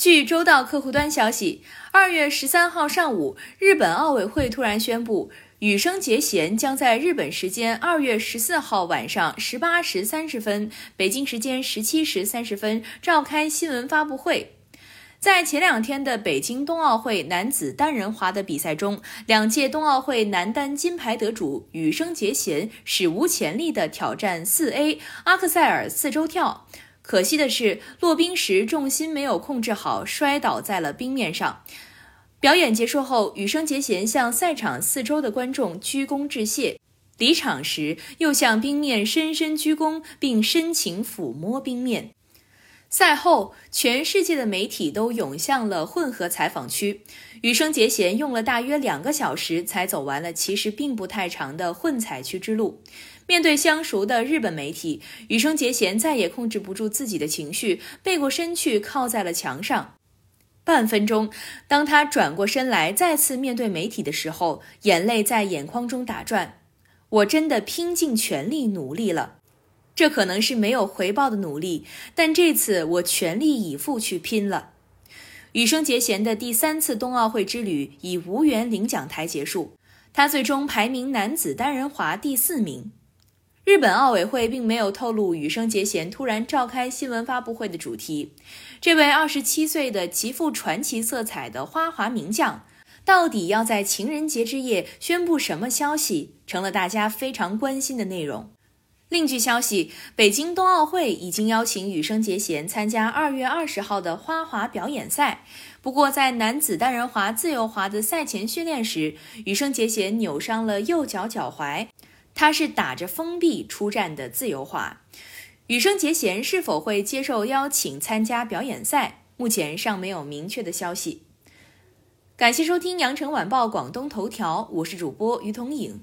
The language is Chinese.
据周到客户端消息，二月十三号上午，日本奥委会突然宣布，羽生结弦将在日本时间二月十四号晚上十八时三十分、北京时间十七时三十分召开新闻发布会。在前两天的北京冬奥会男子单人滑的比赛中，两届冬奥会男单金牌得主羽生结弦史无前例地挑战四 A 阿克塞尔四周跳。可惜的是，落冰时重心没有控制好，摔倒在了冰面上。表演结束后，羽生结弦向赛场四周的观众鞠躬致谢，离场时又向冰面深深鞠躬，并深情抚摸冰面。赛后，全世界的媒体都涌向了混合采访区。羽生结弦用了大约两个小时才走完了其实并不太长的混采区之路。面对相熟的日本媒体，羽生结弦再也控制不住自己的情绪，背过身去靠在了墙上。半分钟，当他转过身来再次面对媒体的时候，眼泪在眼眶中打转。我真的拼尽全力努力了。这可能是没有回报的努力，但这次我全力以赴去拼了。羽生结弦的第三次冬奥会之旅以无缘领奖台结束，他最终排名男子单人滑第四名。日本奥委会并没有透露羽生结弦突然召开新闻发布会的主题。这位二十七岁的极富传奇色彩的花滑名将，到底要在情人节之夜宣布什么消息，成了大家非常关心的内容。另据消息，北京冬奥会已经邀请羽生结弦参加二月二十号的花滑表演赛。不过，在男子单人滑自由滑的赛前训练时，羽生结弦扭伤了右脚脚踝，他是打着封闭出战的自由滑。羽生结弦是否会接受邀请参加表演赛，目前尚没有明确的消息。感谢收听羊城晚报广东头条，我是主播于彤颖。